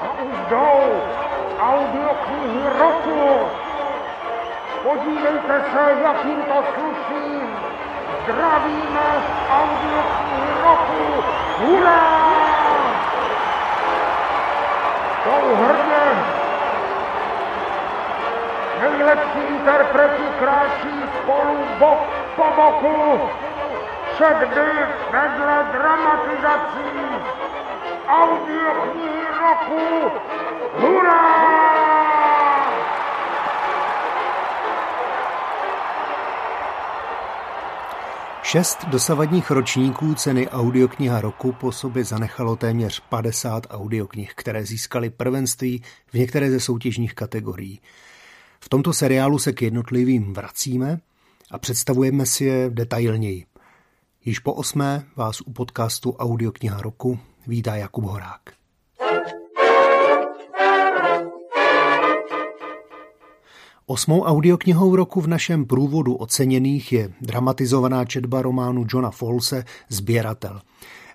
A už jdou audioknihy roku. Podívejte se, jakým to sluší. Zdravíme audioknihy roku. Hurá! Jsou hrdě. Nejlepší interpreti kráčí spolu bok po boku. Všakdy vedle dramatizací. Audioknihy roku. Hurá! Šest dosavadních ročníků ceny audiokniha roku po sobě zanechalo téměř 50 audioknih, které získaly prvenství v některé ze soutěžních kategorií. V tomto seriálu se k jednotlivým vracíme a představujeme si je detailněji. Již po osmé vás u podcastu Audiokniha roku vítá Jakub Horák. Osmou audioknihou roku v našem průvodu oceněných je dramatizovaná četba románu Johna Folse Sběratel.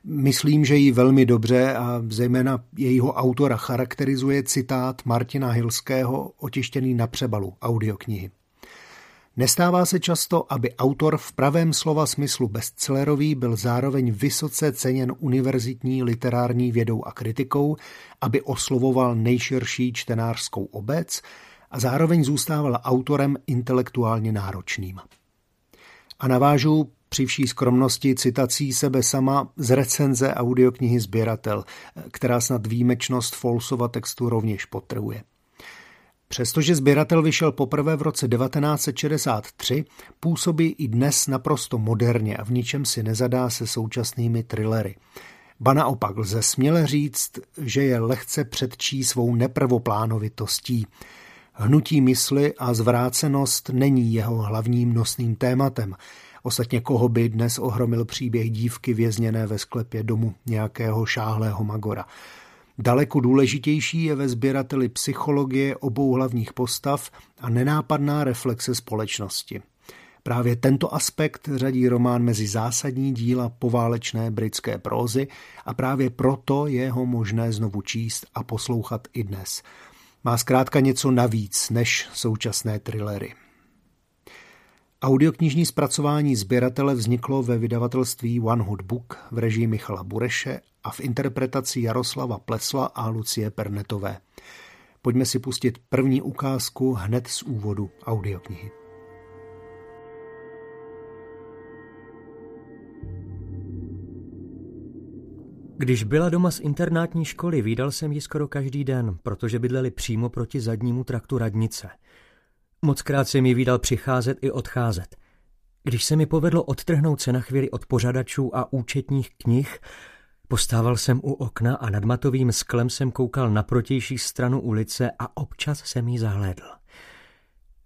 Myslím, že ji velmi dobře a zejména jejího autora charakterizuje citát Martina Hilského otištěný na přebalu audioknihy. Nestává se často, aby autor v pravém slova smyslu bestsellerový byl zároveň vysoce ceněn univerzitní literární vědou a kritikou, aby oslovoval nejširší čtenářskou obec a zároveň zůstával autorem intelektuálně náročným. A navážu při vší skromnosti citací sebe sama z recenze audioknihy Sběratel, která snad výjimečnost Folsova textu rovněž potrhuje. Přestože sběratel vyšel poprvé v roce 1963, působí i dnes naprosto moderně a v ničem si nezadá se současnými thrillery. Ba naopak lze směle říct, že je lehce předčí svou neprvoplánovitostí. Hnutí mysli a zvrácenost není jeho hlavním nosným tématem. Ostatně koho by dnes ohromil příběh dívky vězněné ve sklepě domu nějakého šáhlého magora. Daleko důležitější je ve sběrateli psychologie obou hlavních postav a nenápadná reflexe společnosti. Právě tento aspekt řadí román mezi zásadní díla poválečné britské prózy a právě proto je ho možné znovu číst a poslouchat i dnes. Má zkrátka něco navíc než současné thrillery. Audioknižní zpracování sběratele vzniklo ve vydavatelství One Hot Book v režii Michala Bureše a v interpretaci Jaroslava Plesla a Lucie Pernetové. Pojďme si pustit první ukázku hned z úvodu audioknihy. Když byla doma z internátní školy, výdal jsem ji skoro každý den, protože bydleli přímo proti zadnímu traktu radnice. Mockrát jsem ji výdal přicházet i odcházet. Když se mi povedlo odtrhnout se na chvíli od pořadačů a účetních knih, postával jsem u okna a nad matovým sklem jsem koukal na protější stranu ulice a občas jsem jí zahlédl.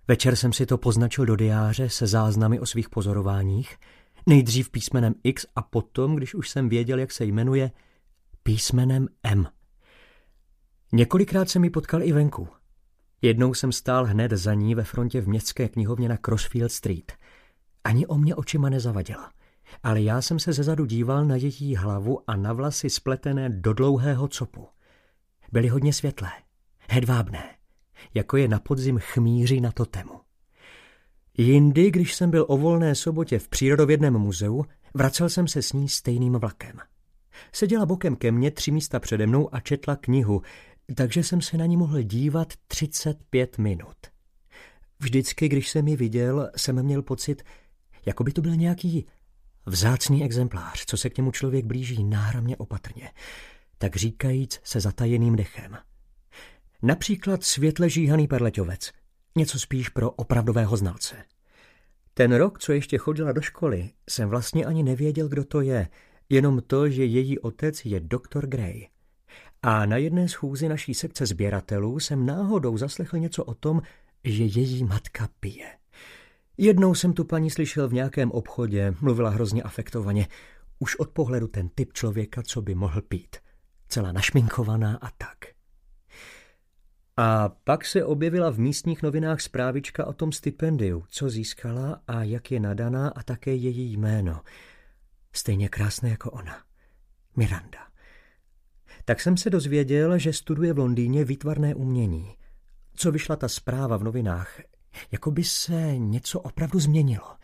Večer jsem si to poznačil do diáře se záznamy o svých pozorováních – Nejdřív písmenem X a potom, když už jsem věděl, jak se jmenuje, písmenem M. Několikrát se mi potkal i venku. Jednou jsem stál hned za ní ve frontě v městské knihovně na Crossfield Street. Ani o mě očima nezavadila. Ale já jsem se zezadu díval na její hlavu a na vlasy spletené do dlouhého copu. Byly hodně světlé, hedvábné, jako je na podzim chmíři na totemu. Jindy, když jsem byl o volné sobotě v přírodovědném muzeu, vracel jsem se s ní stejným vlakem. Seděla bokem ke mně tři místa přede mnou a četla knihu, takže jsem se na ní mohl dívat 35 minut. Vždycky, když jsem ji viděl, jsem měl pocit, jako by to byl nějaký vzácný exemplář, co se k němu člověk blíží náramně opatrně, tak říkajíc se zatajeným dechem. Například světle žíhaný perleťovec – Něco spíš pro opravdového znalce. Ten rok, co ještě chodila do školy, jsem vlastně ani nevěděl, kdo to je, jenom to, že její otec je doktor Gray. A na jedné schůzi naší sekce sběratelů jsem náhodou zaslechl něco o tom, že její matka pije. Jednou jsem tu paní slyšel v nějakém obchodě, mluvila hrozně afektovaně. Už od pohledu ten typ člověka, co by mohl pít. Celá našminkovaná a tak. A pak se objevila v místních novinách zprávička o tom stipendiu, co získala a jak je nadaná a také její jméno. Stejně krásné jako ona. Miranda. Tak jsem se dozvěděl, že studuje v Londýně výtvarné umění. Co vyšla ta zpráva v novinách, jako by se něco opravdu změnilo.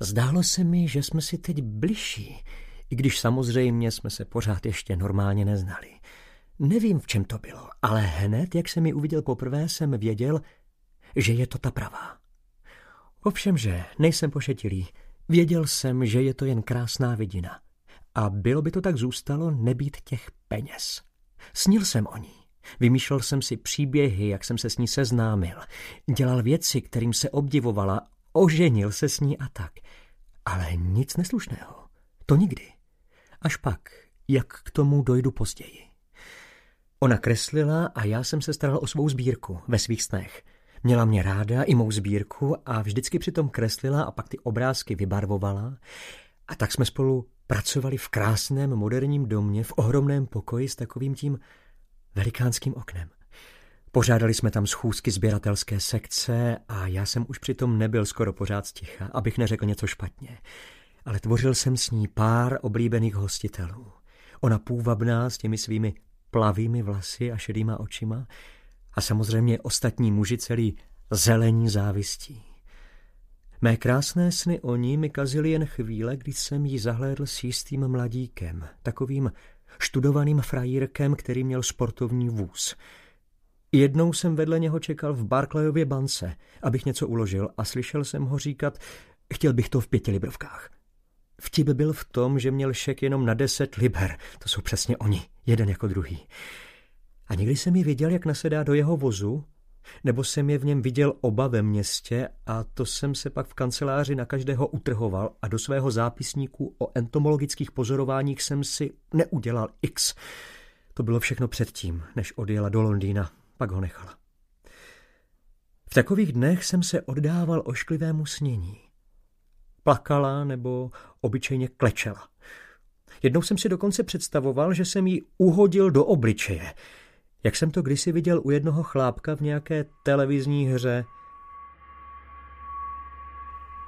Zdálo se mi, že jsme si teď bližší, i když samozřejmě jsme se pořád ještě normálně neznali. Nevím, v čem to bylo, ale hned, jak jsem mi uviděl poprvé, jsem věděl, že je to ta pravá. Ovšemže nejsem pošetilý. Věděl jsem, že je to jen krásná vidina. A bylo by to tak zůstalo nebýt těch peněz. Snil jsem o ní. Vymýšlel jsem si příběhy, jak jsem se s ní seznámil. Dělal věci, kterým se obdivovala, oženil se s ní a tak. Ale nic neslušného. To nikdy. Až pak, jak k tomu dojdu později. Ona kreslila a já jsem se staral o svou sbírku ve svých snech. Měla mě ráda i mou sbírku a vždycky přitom kreslila a pak ty obrázky vybarvovala. A tak jsme spolu pracovali v krásném moderním domě v ohromném pokoji s takovým tím velikánským oknem. Pořádali jsme tam schůzky sběratelské sekce a já jsem už přitom nebyl skoro pořád sticha, abych neřekl něco špatně. Ale tvořil jsem s ní pár oblíbených hostitelů. Ona půvabná s těmi svými plavými vlasy a šedýma očima a samozřejmě ostatní muži celý zelení závistí. Mé krásné sny o ní mi kazily jen chvíle, kdy jsem ji zahlédl s jistým mladíkem, takovým študovaným frajírkem, který měl sportovní vůz. Jednou jsem vedle něho čekal v Barclayově bance, abych něco uložil a slyšel jsem ho říkat, chtěl bych to v pěti librovkách. Vtip byl v tom, že měl šek jenom na deset liber, to jsou přesně oni, jeden jako druhý. A někdy jsem ji viděl, jak nasedá do jeho vozu, nebo jsem je v něm viděl oba ve městě a to jsem se pak v kanceláři na každého utrhoval a do svého zápisníku o entomologických pozorováních jsem si neudělal x. To bylo všechno předtím, než odjela do Londýna, pak ho nechala. V takových dnech jsem se oddával ošklivému snění. Plakala nebo obyčejně klečela. Jednou jsem si dokonce představoval, že jsem jí uhodil do obličeje – jak jsem to kdysi viděl u jednoho chlápka v nějaké televizní hře.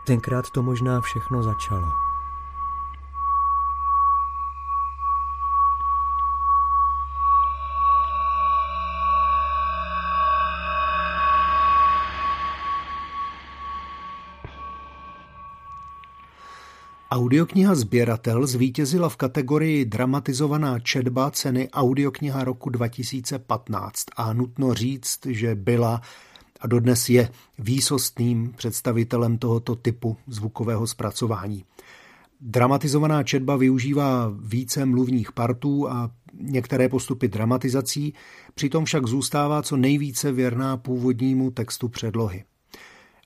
Tenkrát to možná všechno začalo. Audiokniha Sběratel zvítězila v kategorii dramatizovaná četba ceny Audiokniha roku 2015 a nutno říct, že byla a dodnes je výsostným představitelem tohoto typu zvukového zpracování. Dramatizovaná četba využívá více mluvních partů a některé postupy dramatizací, přitom však zůstává co nejvíce věrná původnímu textu předlohy.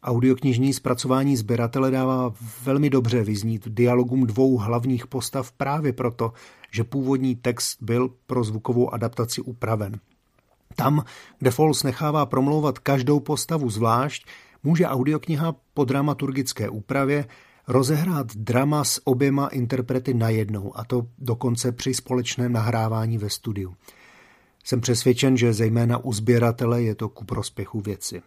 Audioknižní zpracování sběratele dává velmi dobře vyznít dialogům dvou hlavních postav právě proto, že původní text byl pro zvukovou adaptaci upraven. Tam, kde Fols nechává promlouvat každou postavu zvlášť, může audiokniha po dramaturgické úpravě rozehrát drama s oběma interprety najednou, a to dokonce při společném nahrávání ve studiu. Jsem přesvědčen, že zejména u sběratele je to ku prospěchu věci.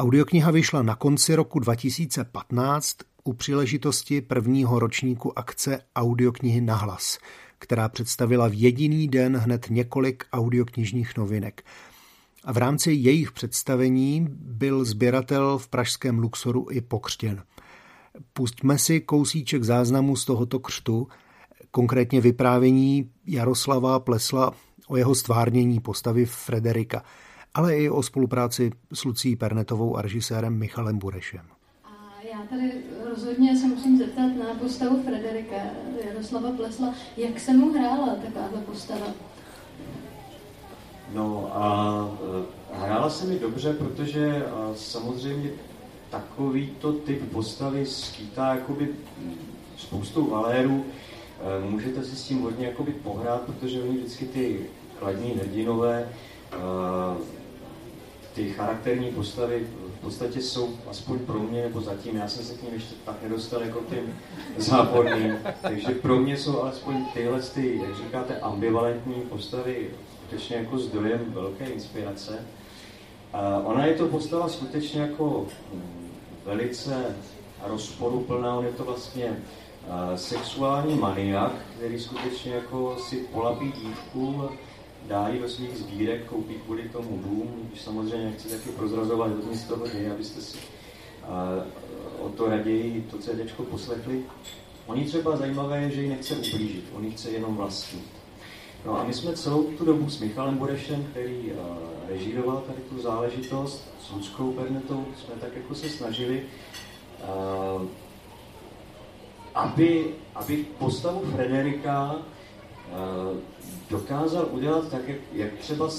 Audiokniha vyšla na konci roku 2015 u příležitosti prvního ročníku akce Audioknihy na hlas, která představila v jediný den hned několik audioknižních novinek. A v rámci jejich představení byl sběratel v pražském Luxoru i pokřtěn. Pustíme si kousíček záznamu z tohoto křtu, konkrétně vyprávění Jaroslava Plesla o jeho stvárnění postavy Frederika – ale i o spolupráci s Lucí Pernetovou a režisérem Michalem Burešem. A já tady rozhodně se musím zeptat na postavu Frederika Jaroslava Plesla. Jak se mu hrála takováhle postava? No a e, hrála se mi dobře, protože samozřejmě takovýto typ postavy skýtá jakoby spoustu valérů. E, můžete si s tím hodně jakoby pohrát, protože oni vždycky ty kladní hrdinové ty charakterní postavy v podstatě jsou, aspoň pro mě, nebo zatím, já jsem se k ním ještě tak nedostal jako tím záporným, takže pro mě jsou alespoň tyhle, ty, jak říkáte, ambivalentní postavy skutečně jako zdrojem velké inspirace. A ona je to postava skutečně jako hm, velice rozporuplná, on je to vlastně sexuální maniak, který skutečně jako si polapí dívku, dá ji do svých sbírek, koupí kvůli tomu dům, když samozřejmě nechci taky prozrazovat hodně z toho děje, abyste si o to raději to CD poslechli. Oni třeba zajímavé je, že ji nechce ublížit, oni chce jenom vlastnit. No a my jsme celou tu dobu s Michalem Burešem, který režíroval tady tu záležitost, s Luckou Pernetou, jsme tak jako se snažili, aby, aby postavu Frederika dokázal udělat tak, jak, jak třeba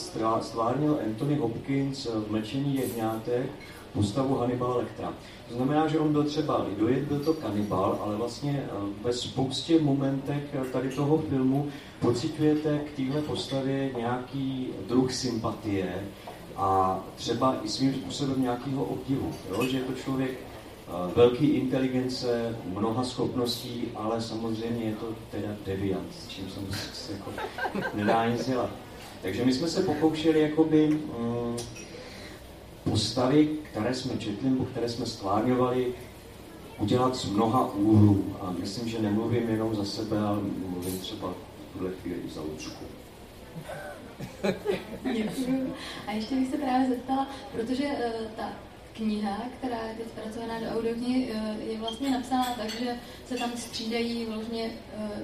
stvárnil Anthony Hopkins v Mlčení jehňátek, postavu Hannibal Lectra. To znamená, že on byl třeba lidoid, byl to kanibal, ale vlastně eh, ve spoustě momentech eh, tady toho filmu pocitujete k téhle postavě nějaký druh sympatie a třeba i svým způsobem nějakého obdivu. Jo? Že je to člověk velký inteligence, mnoha schopností, ale samozřejmě je to teda deviant, s čím jsem se jako nedá nic dělat. Takže my jsme se pokoušeli jakoby, mm, postavy, které jsme četli nebo které jsme stvárňovali, udělat z mnoha úhlů. A myslím, že nemluvím jenom za sebe, ale mluvím třeba v tuhle chvíli za Lučku. A ještě bych se právě zeptala, protože uh, ta kniha, která je teď zpracovaná do audioknihy, eh, je vlastně napsána tak, že se tam střídají vlastně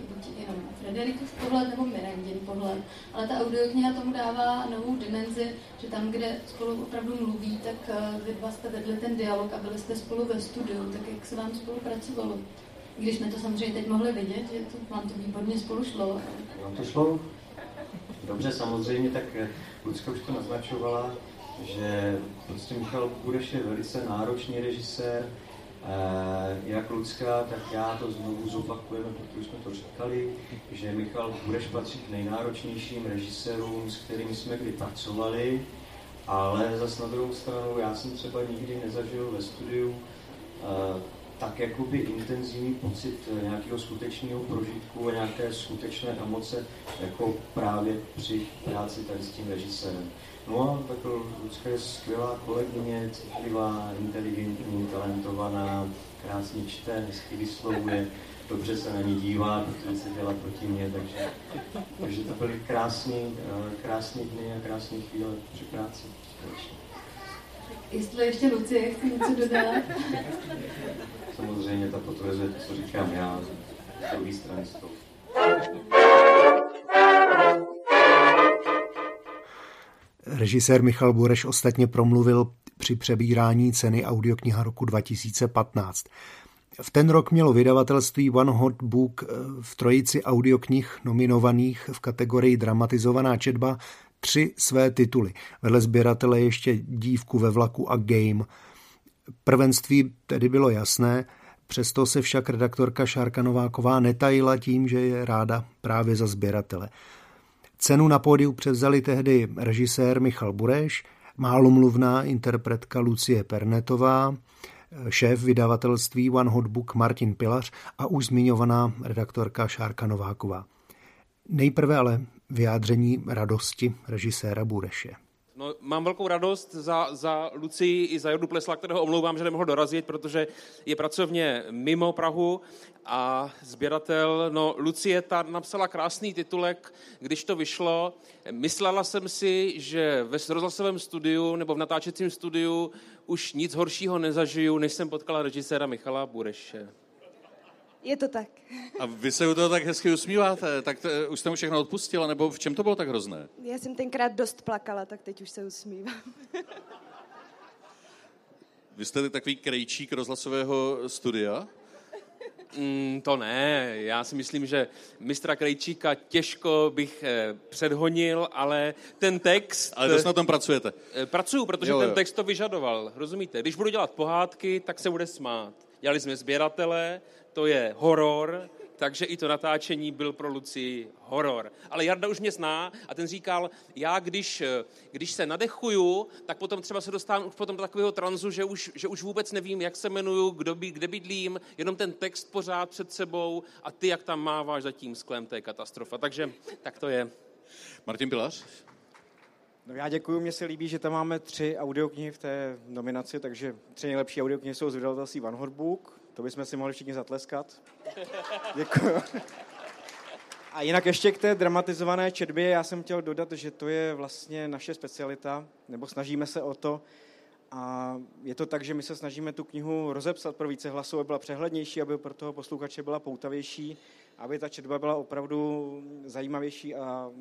buď jenom Frederikův pohled nebo Mirandin pohled, ale ta audiokniha tomu dává novou dimenzi, že tam, kde spolu opravdu mluví, tak eh, vy dva jste vedli ten dialog a byli jste spolu ve studiu, tak jak se vám spolu pracovalo? Když jsme to samozřejmě teď mohli vidět, že to, vám to výborně spolu šlo. Vám to šlo? Dobře, samozřejmě, tak Lucka už to naznačovala, že prostě Michal Budeš je velice náročný režisér, eh, jak Lucka, tak já to znovu zopakujeme, protože jsme to říkali, že Michal Budeš patří k nejnáročnějším režisérům, s kterými jsme kdy pracovali, ale zase na druhou stranu já jsem třeba nikdy nezažil ve studiu eh, tak jakoby intenzivní pocit nějakého skutečného prožitku a nějaké skutečné emoce, jako právě při práci tady s tím režisérem. No a tak Lucka je skvělá kolegyně, citlivá, inteligentní, talentovaná, krásně čte, hezky vyslovuje, dobře se na ní dívá, protože se dělá proti mě, takže, takže to byly krásné, krásné dny a krásné chvíle při práci. Jestli ještě Lucie chce něco dodat? Samozřejmě ta potvrzuje to, co říkám já, z druhé strany stolu. Režisér Michal Bureš ostatně promluvil při přebírání ceny audiokniha roku 2015. V ten rok mělo vydavatelství One Hot Book eh, v trojici audioknih nominovaných v kategorii dramatizovaná četba tři své tituly. Vedle sběratele ještě Dívku ve vlaku a Game. Prvenství tedy bylo jasné, přesto se však redaktorka Šárka Nováková netajila tím, že je ráda právě za sběratele. Cenu na pódiu převzali tehdy režisér Michal Bureš, málomluvná interpretka Lucie Pernetová, šéf vydavatelství One Hot Book Martin Pilař a už zmiňovaná redaktorka Šárka Nováková. Nejprve ale vyjádření radosti režiséra Bureše. No, mám velkou radost za, za Lucii i za Jordu Plesla, kterého omlouvám, že nemohl dorazit, protože je pracovně mimo Prahu a sběratel, no Lucie ta napsala krásný titulek, když to vyšlo. Myslela jsem si, že ve rozhlasovém studiu nebo v natáčecím studiu už nic horšího nezažiju, než jsem potkala režiséra Michala Bureše. Je to tak. A vy se u toho tak hezky usmíváte, tak to, už jste mu všechno odpustila, nebo v čem to bylo tak hrozné? Já jsem tenkrát dost plakala, tak teď už se usmívám. Vy jste takový krejčík rozhlasového studia? Mm, to ne, já si myslím, že mistra Krejčíka těžko bych eh, předhonil, ale ten text... Ale to na tom pracujete? Eh, pracuju, protože jo, jo. ten text to vyžadoval, rozumíte? Když budu dělat pohádky, tak se bude smát. Dělali jsme sběratele, to je horor, takže i to natáčení byl pro Luci horor. Ale Jarda už mě zná a ten říkal, já když, když se nadechuju, tak potom třeba se dostávám už potom do takového tranzu, že už, že už vůbec nevím, jak se jmenuju, kdo by, kde bydlím, jenom ten text pořád před sebou a ty, jak tam máváš za tím sklem, to je katastrofa. Takže tak to je. Martin Pilař? No já děkuji, mně se líbí, že tam máme tři audioknihy v té nominaci, takže tři nejlepší audioknihy jsou z vydavatelství Van Hortbook, To bychom si mohli všichni zatleskat. Děkuji. A jinak ještě k té dramatizované četbě, já jsem chtěl dodat, že to je vlastně naše specialita, nebo snažíme se o to. A je to tak, že my se snažíme tu knihu rozepsat pro více hlasů, aby byla přehlednější, aby pro toho posluchače byla poutavější, aby ta četba byla opravdu zajímavější a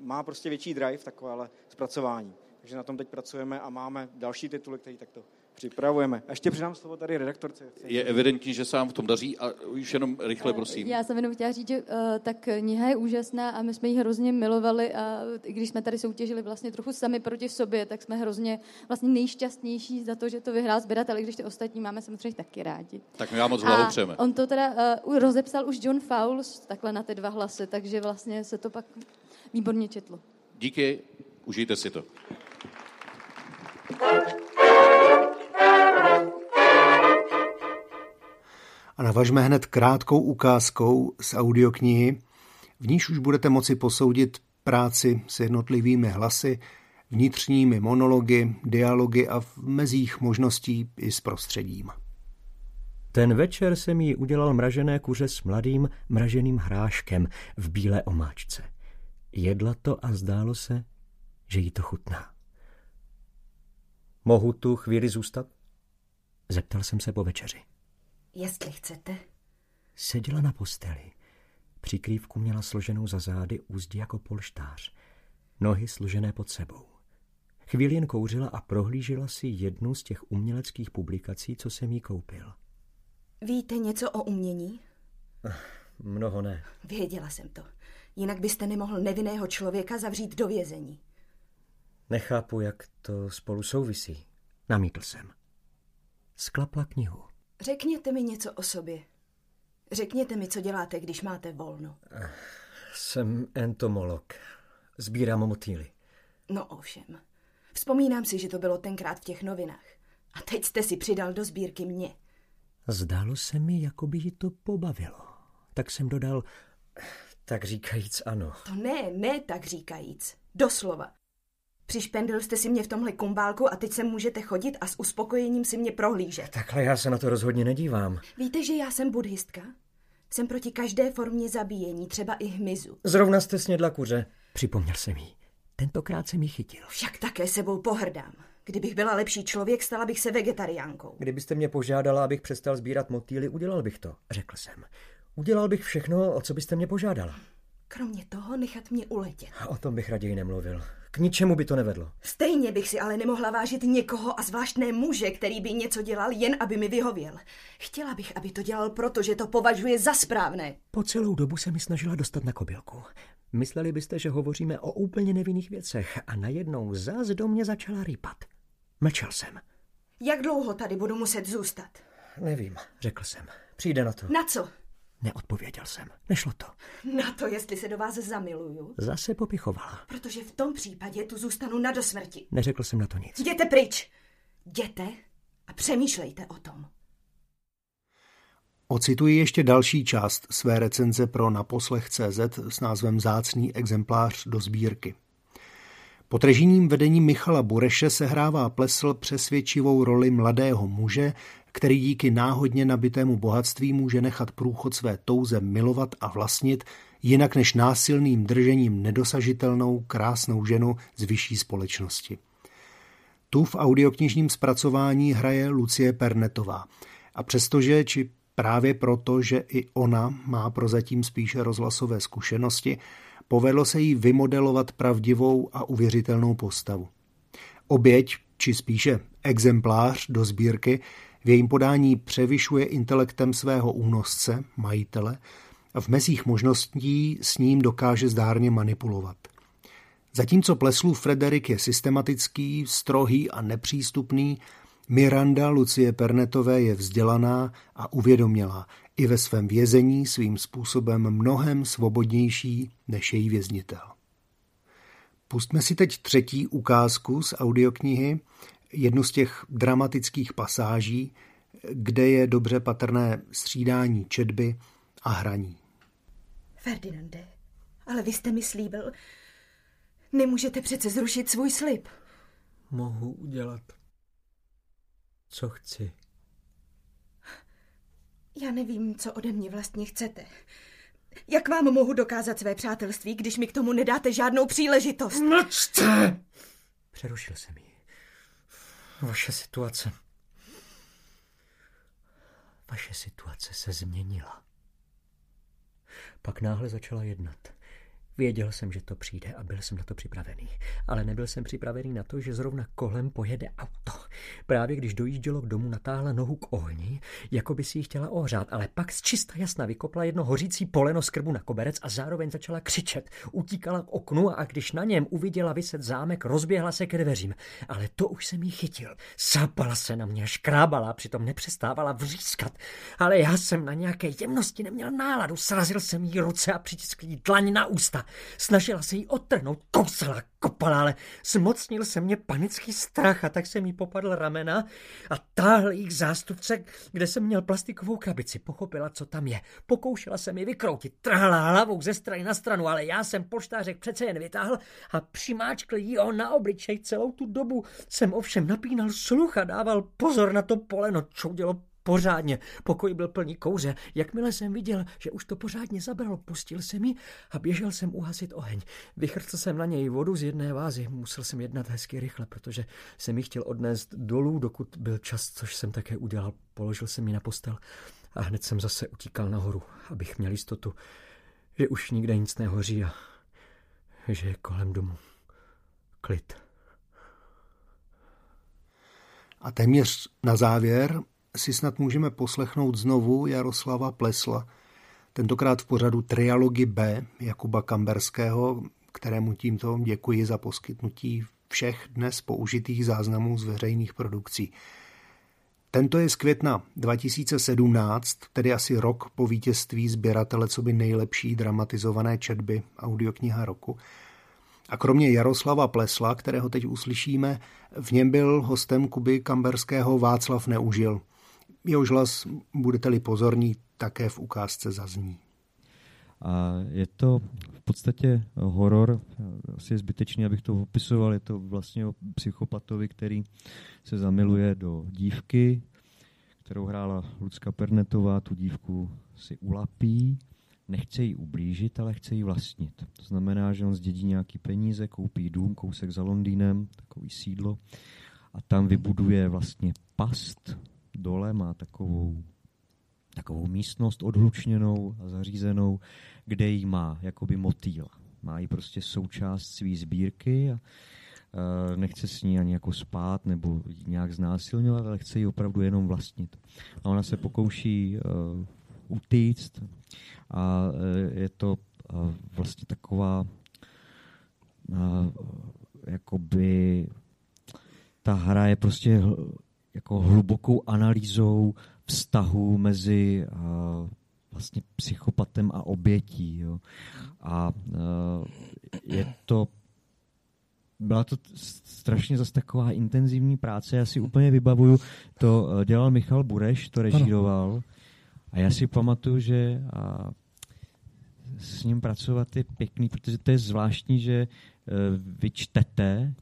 má prostě větší drive takovéhle zpracování. Takže na tom teď pracujeme a máme další tituly, které takto Připravujeme. A ještě přidám slovo tady redaktorce. Je evidentní, že se vám v tom daří a už jenom rychle, prosím. Já jsem jenom chtěla říct, že uh, ta kniha je úžasná a my jsme ji hrozně milovali a i když jsme tady soutěžili vlastně trochu sami proti sobě, tak jsme hrozně vlastně nejšťastnější za to, že to vyhrál sběratel, když ty ostatní máme samozřejmě taky rádi. Tak my vám moc blahopřejeme. On to teda uh, rozepsal už John Fowles takhle na ty dva hlasy, takže vlastně se to pak výborně četlo. Díky, užijte si to. A navažme hned krátkou ukázkou z audioknihy, v níž už budete moci posoudit práci s jednotlivými hlasy, vnitřními monology, dialogy a v mezích možností i s prostředím. Ten večer se mi udělal mražené kuře s mladým mraženým hráškem v bílé omáčce. Jedla to a zdálo se, že jí to chutná. Mohu tu chvíli zůstat? Zeptal jsem se po večeři. Jestli chcete. Seděla na posteli. Přikrývku měla složenou za zády úzdí jako polštář. Nohy služené pod sebou. Chvíli jen kouřila a prohlížela si jednu z těch uměleckých publikací, co jsem jí koupil. Víte něco o umění? Mnoho ne. Věděla jsem to. Jinak byste nemohl nevinného člověka zavřít do vězení. Nechápu, jak to spolu souvisí. Namítl jsem. Sklapla knihu. Řekněte mi něco o sobě. Řekněte mi, co děláte, když máte volno. Jsem entomolog. Sbírám motýly. No ovšem. Vzpomínám si, že to bylo tenkrát v těch novinách. A teď jste si přidal do sbírky mě. Zdálo se mi, jako by ji to pobavilo. Tak jsem dodal, tak říkajíc ano. To ne, ne tak říkajíc. Doslova. Přišpendil jste si mě v tomhle kumbálku a teď se můžete chodit a s uspokojením si mě prohlížet. Takhle já se na to rozhodně nedívám. Víte, že já jsem buddhistka? Jsem proti každé formě zabíjení, třeba i hmyzu. Zrovna jste snědla kuře. Připomněl jsem jí. Tentokrát jsem ji chytil. Však také sebou pohrdám. Kdybych byla lepší člověk, stala bych se vegetariánkou. Kdybyste mě požádala, abych přestal sbírat motýly, udělal bych to, řekl jsem. Udělal bych všechno, o co byste mě požádala. Kromě toho nechat mě uletět. O tom bych raději nemluvil. K ničemu by to nevedlo. Stejně bych si ale nemohla vážit někoho a zvlášť ne muže, který by něco dělal jen, aby mi vyhověl. Chtěla bych, aby to dělal proto, že to považuje za správné. Po celou dobu se mi snažila dostat na kobylku. Mysleli byste, že hovoříme o úplně nevinných věcech a najednou zás do mě začala rýpat. Mlčel jsem. Jak dlouho tady budu muset zůstat? Nevím, řekl jsem. Přijde na to. Na co? Neodpověděl jsem. Nešlo to. Na to, jestli se do vás zamiluju. Zase popichovala. Protože v tom případě tu zůstanu na dosmrti. Neřekl jsem na to nic. Jděte pryč. Jděte a přemýšlejte o tom. Ocituji ještě další část své recenze pro naposlech CZ s názvem Zácný exemplář do sbírky. Pod režijním vedením Michala Bureše sehrává Plesl přesvědčivou roli mladého muže, který díky náhodně nabitému bohatství může nechat průchod své touze milovat a vlastnit, jinak než násilným držením nedosažitelnou, krásnou ženu z vyšší společnosti. Tu v audioknižním zpracování hraje Lucie Pernetová. A přestože, či právě proto, že i ona má prozatím spíše rozhlasové zkušenosti, povedlo se jí vymodelovat pravdivou a uvěřitelnou postavu. Oběť, či spíše exemplář do sbírky, v jejím podání převyšuje intelektem svého únosce, majitele, a v mezích možností s ním dokáže zdárně manipulovat. Zatímco Pleslův Frederik je systematický, strohý a nepřístupný, Miranda Lucie Pernetové je vzdělaná a uvědomělá, i ve svém vězení svým způsobem mnohem svobodnější než její věznitel. Pustme si teď třetí ukázku z audioknihy, jednu z těch dramatických pasáží, kde je dobře patrné střídání četby a hraní. Ferdinande, ale vy jste mi slíbil, nemůžete přece zrušit svůj slib. Mohu udělat, co chci. Já nevím, co ode mě vlastně chcete. Jak vám mohu dokázat své přátelství, když mi k tomu nedáte žádnou příležitost? Mlčte! Přerušil jsem ji. Vaše situace. Vaše situace se změnila. Pak náhle začala jednat. Věděl jsem, že to přijde a byl jsem na to připravený. Ale nebyl jsem připravený na to, že zrovna kolem pojede auto. Právě když dojíždělo k domu, natáhla nohu k ohni, jako by si ji chtěla ohřát, ale pak z čista jasna vykopla jedno hořící poleno z krbu na koberec a zároveň začala křičet. Utíkala k oknu a když na něm uviděla vyset zámek, rozběhla se ke dveřím. Ale to už jsem jí chytil. Sápala se na mě, škrábala, přitom nepřestávala vřískat. Ale já jsem na nějaké jemnosti neměl náladu. Srazil jsem jí ruce a přitiskl jí dlaň na ústa. Snažila se jí odtrhnout, kousala, kopala, ale zmocnil se mě panický strach a tak jsem jí popadl ramena a táhl k zástupce, kde jsem měl plastikovou krabici. Pochopila, co tam je. Pokoušela se mi vykroutit, trhla hlavou ze strany na stranu, ale já jsem polštářek přece jen vytáhl a přimáčkl jí ho na obličej. Celou tu dobu jsem ovšem napínal sluch a dával pozor na to poleno, čoudělo pořádně. Pokoj byl plný kouře. Jakmile jsem viděl, že už to pořádně zabralo, pustil jsem ji a běžel jsem uhasit oheň. Vychrcl jsem na něj vodu z jedné vázy. Musel jsem jednat hezky rychle, protože jsem ji chtěl odnést dolů, dokud byl čas, což jsem také udělal. Položil jsem ji na postel a hned jsem zase utíkal nahoru, abych měl jistotu, že už nikde nic nehoří a že je kolem domu klid. A téměř na závěr si snad můžeme poslechnout znovu Jaroslava Plesla, tentokrát v pořadu Trialogy B Jakuba Kamberského, kterému tímto děkuji za poskytnutí všech dnes použitých záznamů z veřejných produkcí. Tento je z května 2017, tedy asi rok po vítězství sběratele co by nejlepší dramatizované četby audiokniha roku. A kromě Jaroslava Plesla, kterého teď uslyšíme, v něm byl hostem Kuby Kamberského Václav Neužil – Jehož hlas, budete-li pozorní, také v ukázce zazní. A je to v podstatě horor, asi je zbytečný, abych to opisoval, je to vlastně o psychopatovi, který se zamiluje do dívky, kterou hrála Lucka Pernetová, tu dívku si ulapí, nechce jí ublížit, ale chce jí vlastnit. To znamená, že on zdědí nějaký peníze, koupí dům, kousek za Londýnem, takový sídlo a tam vybuduje vlastně past, dole má takovou, takovou místnost odhlučněnou a zařízenou, kde ji má jakoby motýl. Má ji prostě součást své sbírky a uh, nechce s ní ani jako spát nebo nějak znásilňovat, ale chce ji opravdu jenom vlastnit. A ona se pokouší uh, utíct a uh, je to uh, vlastně taková uh, jakoby ta hra je prostě jako hlubokou analýzou vztahu mezi uh, vlastně psychopatem a obětí. Jo. A uh, je to byla to strašně zase taková intenzivní práce. Já si úplně vybavuju, to uh, dělal Michal Bureš, to režíroval. A já si pamatuju, že a, s ním pracovat je pěkný, protože to je zvláštní, že vy čtete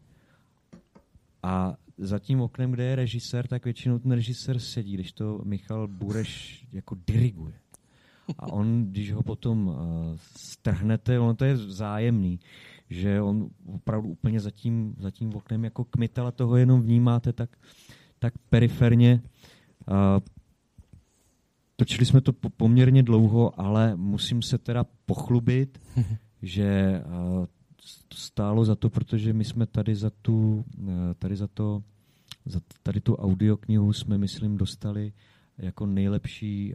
a za tím oknem, kde je režisér, tak většinou ten režisér sedí, když to Michal Bureš jako diriguje. A on, když ho potom uh, strhnete, ono to je zájemný, že on opravdu úplně za tím, za tím oknem jako kmitela toho jenom vnímáte tak, tak periferně. Uh, točili jsme to po, poměrně dlouho, ale musím se teda pochlubit, že uh, stálo za to, protože my jsme tady za, tu, tady za to za tady tu audioknihu jsme, myslím, dostali jako nejlepší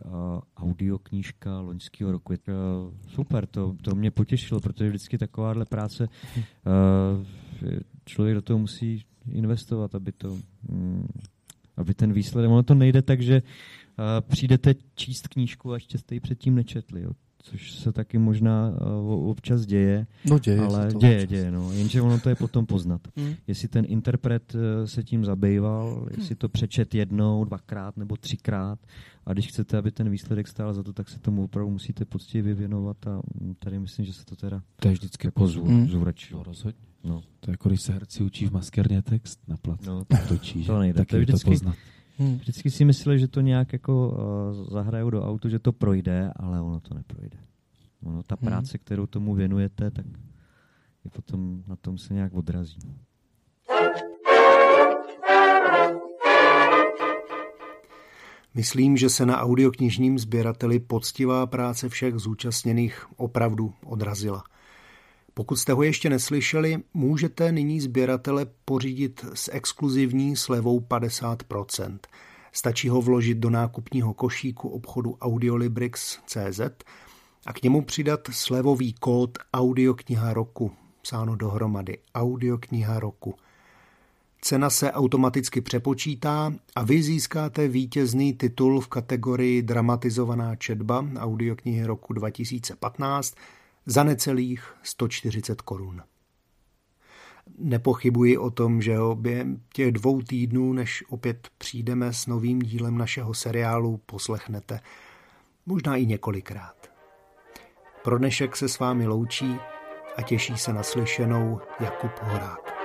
audioknížka loňského roku. Super, to, to mě potěšilo, protože vždycky takováhle práce člověk do toho musí investovat, aby to um, aby ten výsledek, ono to nejde tak, že přijdete číst knížku a ještě jste ji předtím nečetli. Jo což se taky možná uh, občas děje. No děje ale to děje, občas. děje, no. Jenže ono to je potom poznat. Hmm. Jestli ten interpret uh, se tím zabýval, jestli to přečet jednou, dvakrát nebo třikrát a když chcete, aby ten výsledek stál za to, tak se tomu opravdu musíte poctivě věnovat a tady myslím, že se to teda to je vždycky jako zů, hmm. zúračilo. No, rozhodně. No. To je jako když se herci učí v maskérně text na plat. No, to točí, to nejde. Tak to je vždycky, to poznat. Hmm. Vždycky si mysleli, že to nějak jako uh, zahrajou do autu, že to projde, ale ono to neprojde. Ono, ta hmm. práce, kterou tomu věnujete, tak je potom na tom se nějak odrazí. Myslím, že se na audioknižním sběrateli poctivá práce všech zúčastněných opravdu odrazila. Pokud jste ho ještě neslyšeli, můžete nyní sběratele pořídit s exkluzivní slevou 50%. Stačí ho vložit do nákupního košíku obchodu Audiolibrix.cz a k němu přidat slevový kód Audiokniha roku, psáno dohromady Audiokniha roku – Cena se automaticky přepočítá a vy získáte vítězný titul v kategorii Dramatizovaná četba audioknihy roku 2015 za necelých 140 korun. Nepochybuji o tom, že ho během těch dvou týdnů, než opět přijdeme s novým dílem našeho seriálu, poslechnete. Možná i několikrát. Pro dnešek se s vámi loučí a těší se na slyšenou Jakub Horák.